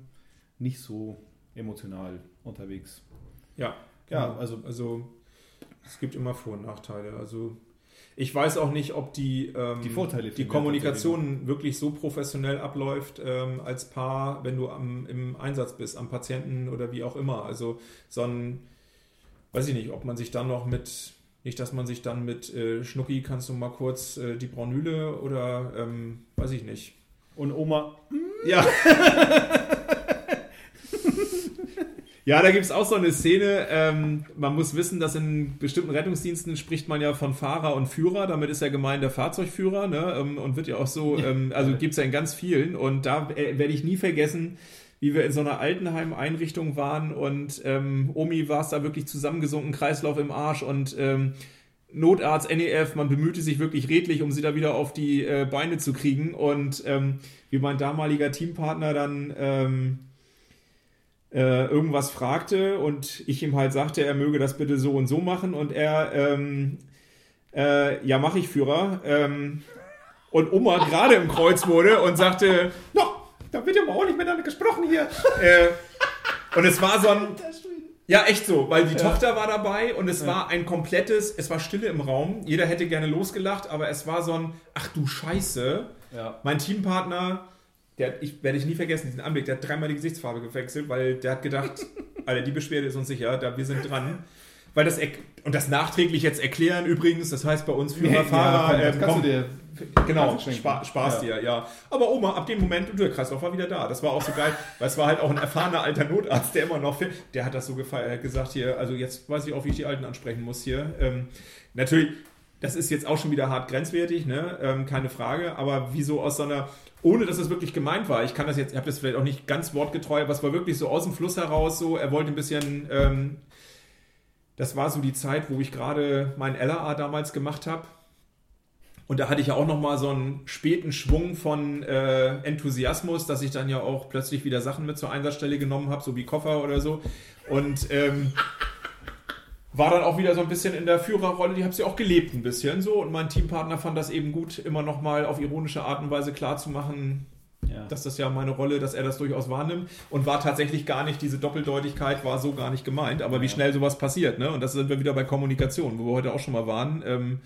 nicht so emotional unterwegs. Ja, Ja, genau. also- also es gibt immer Vor- und Nachteile. Also ich weiß auch nicht, ob die, ähm, Die Vorteile die Kommunikation wirklich so professionell abläuft ähm, als Paar, wenn du am, im Einsatz bist, am Patienten oder wie auch immer. Also so ein, weiß ich nicht, ob man sich dann noch mit, nicht, dass man sich dann mit äh, Schnucki, kannst du mal kurz äh, die Braunüle oder ähm, weiß ich nicht. Und Oma, Ja. Ja, da gibt es auch so eine Szene. Ähm, man muss wissen, dass in bestimmten Rettungsdiensten spricht man ja von Fahrer und Führer. Damit ist ja gemeint der Fahrzeugführer. Ne? Ähm, und wird ja auch so, ähm, also gibt es ja in ganz vielen. Und da äh, werde ich nie vergessen, wie wir in so einer Altenheim-Einrichtung waren. Und ähm, Omi war es da wirklich zusammengesunken, Kreislauf im Arsch. Und ähm, Notarzt, NEF, man bemühte sich wirklich redlich, um sie da wieder auf die äh, Beine zu kriegen. Und ähm, wie mein damaliger Teampartner dann ähm, äh, irgendwas fragte und ich ihm halt sagte, er möge das bitte so und so machen und er, ähm, äh, ja, mache ich Führer. Ähm, und Oma gerade im Kreuz wurde und sagte, no, da wird ja mal auch nicht miteinander gesprochen hier. äh, und es war so ein, ja, echt so, weil die Tochter war dabei und es war ein komplettes, es war Stille im Raum. Jeder hätte gerne losgelacht, aber es war so ein, ach du Scheiße. ja, Mein Teampartner, der, ich werde ich nie vergessen, diesen Anblick, der hat dreimal die Gesichtsfarbe gewechselt, weil der hat gedacht, Alter, die Beschwerde ist uns sicher, da wir sind dran. Weil das, und das nachträglich jetzt erklären übrigens, das heißt bei uns Führer, Fahrer, komm, das ähm, kannst komm, du dir Genau. Spa Spaß dir, ja. Aber Oma, ab dem Moment, der Kreislauf war wieder da. Das war auch so geil, weil es war halt auch ein erfahrener alter Notarzt, der immer noch, der hat das so gefeiert, er hat gesagt hier, also jetzt weiß ich auch, wie ich die Alten ansprechen muss hier. Ähm, natürlich, das ist jetzt auch schon wieder hart grenzwertig, ne? Ähm, keine Frage, aber wie so aus so einer, ohne dass es wirklich gemeint war, ich kann das jetzt, ich habe das vielleicht auch nicht ganz wortgetreu, aber es war wirklich so aus dem Fluss heraus so, er wollte ein bisschen, ähm, das war so die Zeit, wo ich gerade mein LAA damals gemacht habe. Und da hatte ich ja auch nochmal so einen späten Schwung von äh, Enthusiasmus, dass ich dann ja auch plötzlich wieder Sachen mit zur Einsatzstelle genommen habe, so wie Koffer oder so. Und ähm, war dann auch wieder so ein bisschen in der Führerrolle, die habe sie auch gelebt ein bisschen so. Und mein Teampartner fand das eben gut, immer nochmal auf ironische Art und Weise klarzumachen, Ja. dass das ja meine Rolle, dass er das durchaus wahrnimmt. Und war tatsächlich gar nicht, diese Doppeldeutigkeit war so gar nicht gemeint. Aber wie schnell sowas passiert, ne? Und das sind wir wieder bei Kommunikation, wo wir heute auch schon mal waren. Ähm,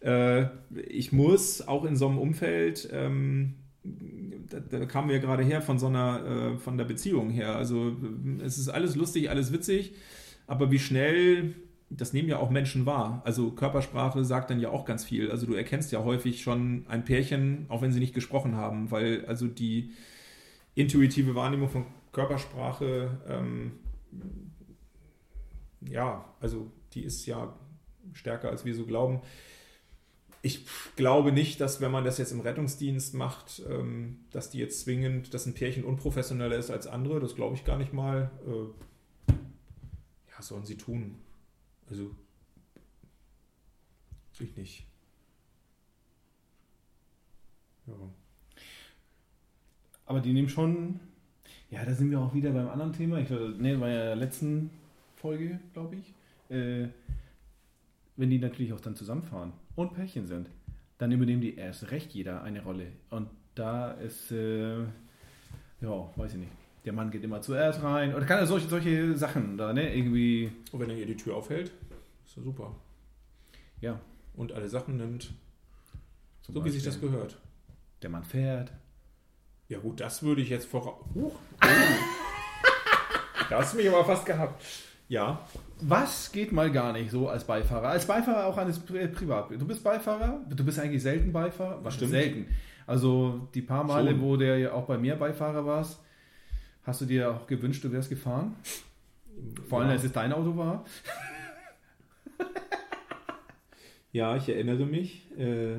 äh, ich muss auch in so einem Umfeld, ähm, da, da kamen wir gerade her von so einer, äh, von der Beziehung her. Also es ist alles lustig, alles witzig, aber wie schnell, das nehmen ja auch Menschen wahr. Also Körpersprache sagt dann ja auch ganz viel. Also du erkennst ja häufig schon ein Pärchen, auch wenn sie nicht gesprochen haben, weil also die intuitive Wahrnehmung von Körpersprache, ähm, ja, also die ist ja stärker, als wir so glauben. Ich glaube nicht, dass wenn man das jetzt im Rettungsdienst macht, ähm, dass die jetzt zwingend, dass ein Pärchen unprofessioneller ist als andere. Das glaube ich gar nicht mal. Äh, ja, sollen sie tun. Also, natürlich nicht. Ja. Aber die nehmen schon. Ja, da sind wir auch wieder beim anderen Thema. Ich glaube, ne, war ja in der letzten Folge, glaube ich. Äh, wenn die natürlich auch dann zusammenfahren und Pärchen sind, dann übernehmen die erst recht jeder eine Rolle. Und da ist, äh, ja, weiß ich nicht. Der Mann geht immer zuerst rein. Oder kann er solche, solche Sachen da, ne? Irgendwie, Und wenn er ihr die Tür aufhält, super. ja. Und alle Sachen nimmt, zum so wie sich das Beispiel, gehört. Der Mann fährt. Ja gut, das würde ich jetzt voraus... Huch. da hast du mich aber fast gehabt. Ja, Was geht mal gar nicht so als Beifahrer? Als Beifahrer auch eines Pri Privat. Du bist Beifahrer, du bist eigentlich selten Beifahrer. Was Stimmt. selten? Also die paar Male, Schon. wo der ja auch bei mir Beifahrer warst, hast du dir auch gewünscht, du wärst gefahren? Vor allem, ja. als es dein Auto war. Ja, ich erinnere mich. Äh,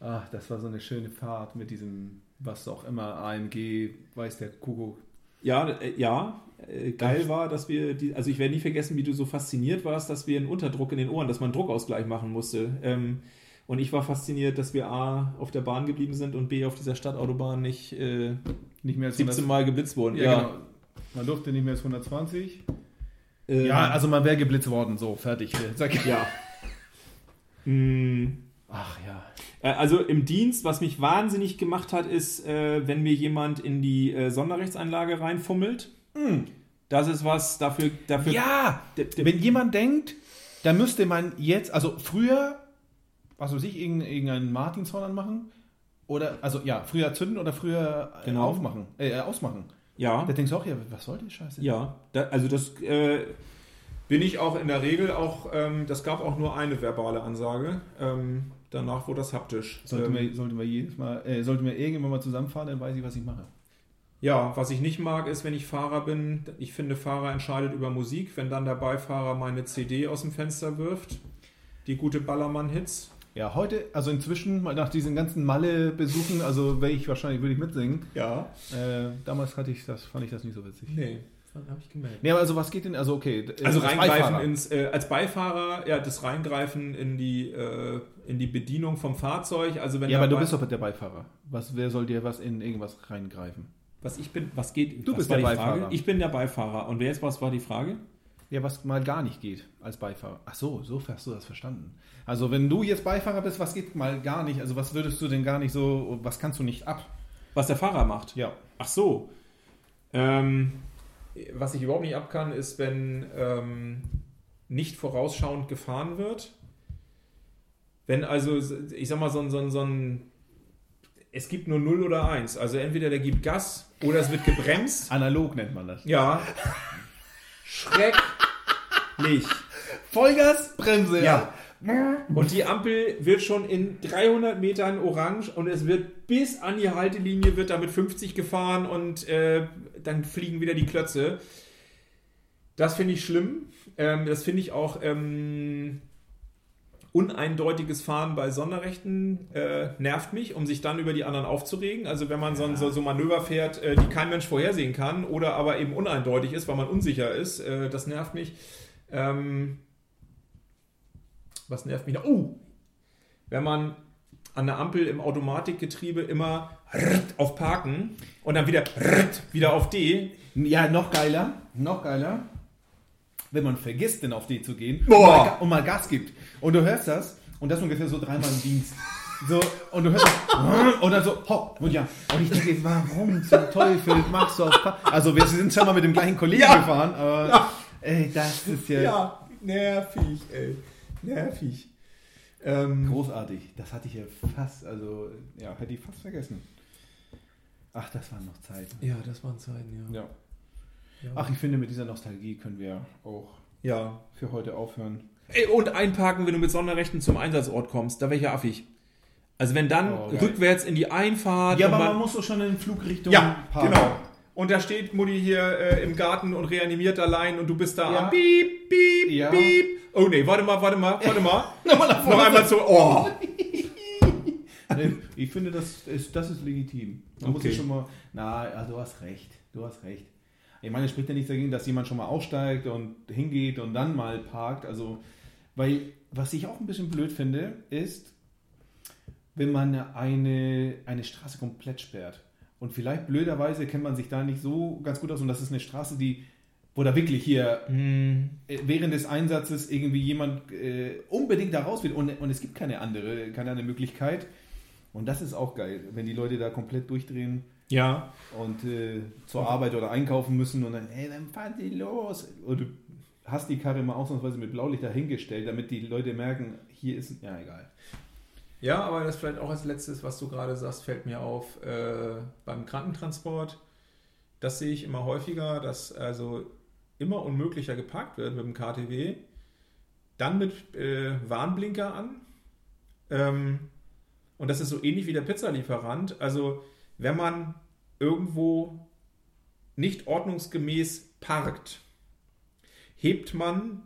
Ach, das war so eine schöne Fahrt mit diesem, was auch immer, AMG, weiß der Kuckuck. ja, äh, ja. Äh, geil war, dass wir die, also ich werde nie vergessen, wie du so fasziniert warst, dass wir einen Unterdruck in den Ohren, dass man einen Druckausgleich machen musste. Ähm, und ich war fasziniert, dass wir A auf der Bahn geblieben sind und B auf dieser Stadtautobahn nicht äh, Nicht mehr als 17 Mal geblitzt wurden. Ja, genau. Man durfte nicht mehr als 120. Ähm, Ja, also man wäre geblitzt worden, so, fertig. Sag ich. ja. Mm, Ach ja. Äh, Also im Dienst, was mich wahnsinnig gemacht hat, ist, äh, wenn mir jemand in die äh, Sonderrechtsanlage reinfummelt. Das ist was dafür. dafür Ja, wenn jemand denkt, da müsste man jetzt, also früher, was weiß ich, irgendein- irgendeinen Martinshorn anmachen oder, also ja, früher zünden oder früher Genau. aufmachen, äh, ausmachen. ja, Da denkst du auch, ja, was soll die Scheiße? ja. Da, also das äh, bin ich auch in der Regel auch. Ähm, das gab auch nur eine verbale Ansage. Ähm, danach wurde das haptisch. Sollte, ähm, mir, sollte mir jedes Mal, äh, sollte mir irgendwann mal zusammenfahren, dann weiß ich, was ich mache. Ja, was ich nicht mag, ist, wenn ich Fahrer bin, ich finde, Fahrer entscheidet über Musik. Wenn dann der Beifahrer meine CD aus dem Fenster wirft, die gute Ballermann-Hits. Ja, heute, also inzwischen, nach diesen ganzen Malle-Besuchen, also wäre ich wahrscheinlich, würde ich mitsingen. Ja. Äh, damals hatte ich das, fand ich das nicht so witzig. Nee, habe ich gemerkt. Nee, aber also was geht denn, also okay. äh, Also als reingreifen Beifahrer. ins, äh, als Beifahrer, ja, das Reingreifen in die, äh, in die Bedienung vom Fahrzeug. Also wenn Ja, aber du bist doch der Beifahrer. Was, wer soll dir was in irgendwas reingreifen? Was ich bin, was geht? Du was bist der die Frage? Beifahrer. Ich bin der Beifahrer. Und wer jetzt was war die Frage? Ja, was mal gar nicht geht als Beifahrer. Ach so, so hast du das verstanden. Also wenn du jetzt Beifahrer bist, was geht mal gar nicht? Also was würdest du denn gar nicht so, was kannst du nicht ab? Was der Fahrer macht? Ja. Ach so. Ähm, was ich überhaupt nicht ab kann, ist, wenn ähm, nicht vorausschauend gefahren wird. Wenn also, ich sag mal, so ein, so ein, so ein es gibt nur 0 oder 1. Also entweder der gibt Gas oder es wird gebremst. Analog nennt man das. Ja. Schrecklich. Vollgas, Bremse. Ja. Und die Ampel wird schon in 300 Metern orange und es wird bis an die Haltelinie wird damit 50 gefahren und äh, dann fliegen wieder die Klötze. Das finde ich schlimm. Ähm, das finde ich auch ähm, uneindeutiges Fahren bei Sonderrechten äh, nervt mich, um sich dann über die anderen aufzuregen. Also wenn man so, ein- so, so Manöver fährt, äh, die kein Mensch vorhersehen kann oder aber eben uneindeutig ist, weil man unsicher ist, äh, das nervt mich. Ähm, was nervt mich noch? Oh! Wenn man an der Ampel im Automatikgetriebe immer auf Parken und dann wieder wieder auf D. Ja, noch geiler, noch geiler, wenn man vergisst, denn auf D zu gehen Boah. Und, mal, Gas gibt. Und du hörst das und das ungefähr so dreimal im Dienst. So, und du hörst das, und dann so, hopp, und ja. Und ich denke, warum zum Teufel machst du auf Pa- Also, wir sind schon mal mit dem gleichen Kollegen Ja. gefahren, aber Ja. ey, das ist ja, Ja, nervig, ey. Nervig. Ähm, großartig. Das hatte ich ja fast, also, ja, hätte ich fast vergessen. Ach, das waren noch Zeiten. ja, das waren Zeiten, ja. Ja. Ja. Ach, ich finde, mit dieser Nostalgie können wir auch ja. für heute aufhören. Ey, und einparken, wenn du mit Sonderrechten zum Einsatzort kommst. Da wäre ich ja affig. Also wenn dann Oh, rückwärts in die Einfahrt. Ja, aber man- man muss doch schon in Flugrichtung Ja, parken. genau. Und da steht Mutti hier äh, im Garten und reanimiert allein und du bist da Ja. am Piep, Piep, Ja. Piep. Oh nee, warte mal, warte mal, warte mal. Nochmal nach Noch vorne. einmal so, oh. Ich finde, das ist, das ist legitim. Man muss Okay. sich schon mal. Na, ja, du hast recht. Du hast recht. Ich meine, es spricht ja nichts dagegen, dass jemand schon mal aussteigt und hingeht und dann mal parkt. Also, weil, was ich auch ein bisschen blöd finde, ist, wenn man eine, eine Straße komplett sperrt. Und vielleicht blöderweise kennt man sich da nicht so ganz gut aus. Und das ist eine Straße, die, wo da wirklich hier äh, während des Einsatzes irgendwie jemand äh, unbedingt da raus will und, und es gibt keine andere, keine andere Möglichkeit. Und das ist auch geil, wenn die Leute da komplett durchdrehen Ja, und äh, zur Arbeit oder einkaufen müssen und dann, ey, dann fahren die los. Und du hast die Karre mal ausnahmsweise mit Blaulicht dahingestellt, damit die Leute merken, hier ist, ja egal. Ja, aber das vielleicht auch als letztes, was du gerade sagst, fällt mir auf äh, beim Krankentransport. Das sehe ich immer häufiger, dass also immer unmöglicher geparkt wird mit dem KTW. Dann mit äh, Warnblinker an. Ähm, und das ist so ähnlich wie der Pizzalieferant. Also wenn man irgendwo nicht ordnungsgemäß parkt, hebt man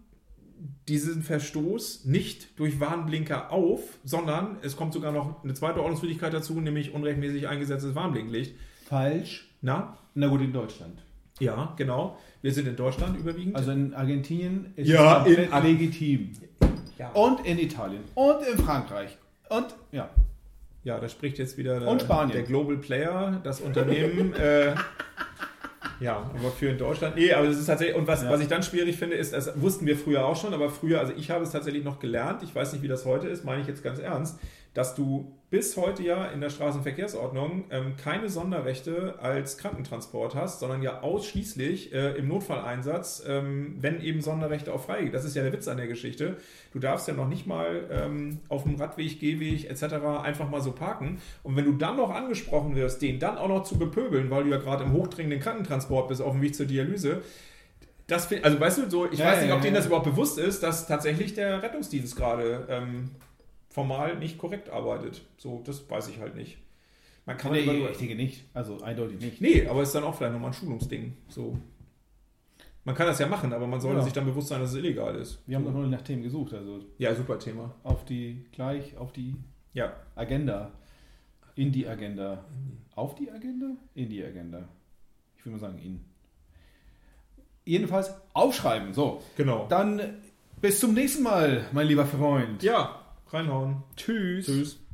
diesen Verstoß nicht durch Warnblinker auf, sondern es kommt sogar noch eine zweite Ordnungswidrigkeit dazu, nämlich unrechtmäßig eingesetztes Warnblinklicht. Falsch. Na? Na gut, in Deutschland. Ja, genau. Wir sind in Deutschland überwiegend. Also in Argentinien ist Ja, es komplett legitim. ja. Und in Italien. Und in Frankreich. Und, ja. ja, da spricht jetzt wieder der, der Global Player, das Unternehmen. äh, ja, aber für in Deutschland. Nee, aber es ist tatsächlich. Und was, Ja. was ich dann schwierig finde, ist, das wussten wir früher auch schon, aber früher, also ich habe es tatsächlich noch gelernt, ich weiß nicht, wie das heute ist, meine ich jetzt ganz ernst, dass du bis heute ja in der Straßenverkehrsordnung ähm, keine Sonderrechte als Krankentransport hast, sondern ja ausschließlich äh, im Notfalleinsatz, ähm, wenn eben Sonderrechte auch freigeben. Das ist ja der Witz an der Geschichte. Du darfst ja noch nicht mal ähm, auf dem Radweg, Gehweg etc. einfach mal so parken. Und wenn du dann noch angesprochen wirst, den dann auch noch zu bepöbeln, weil du ja gerade im hochdringenden Krankentransport bist, auf dem Weg zur Dialyse, das also weißt du, so, ich Ja, weiß nicht, ja, ob denen ja. das überhaupt bewusst ist, dass tatsächlich der Rettungsdienst gerade ähm, formal nicht korrekt arbeitet. So, das weiß ich halt nicht. Man kann Nee, über- ich denke nicht. Also eindeutig nicht. Nee, aber ist dann auch vielleicht nochmal ein Schulungsding. So. Man kann das ja machen, aber man sollte Ja. sich dann bewusst sein, dass es illegal ist. Wir haben doch nur nach Themen gesucht, also Ja, super Thema. auf die, gleich auf die Ja. Agenda. In die Agenda. Auf die Agenda? In die Agenda. Ich will mal sagen, in. Jedenfalls aufschreiben. So, Genau. dann bis zum nächsten Mal, mein lieber Freund. Ja, reinhauen. Tschüss. Tschüss.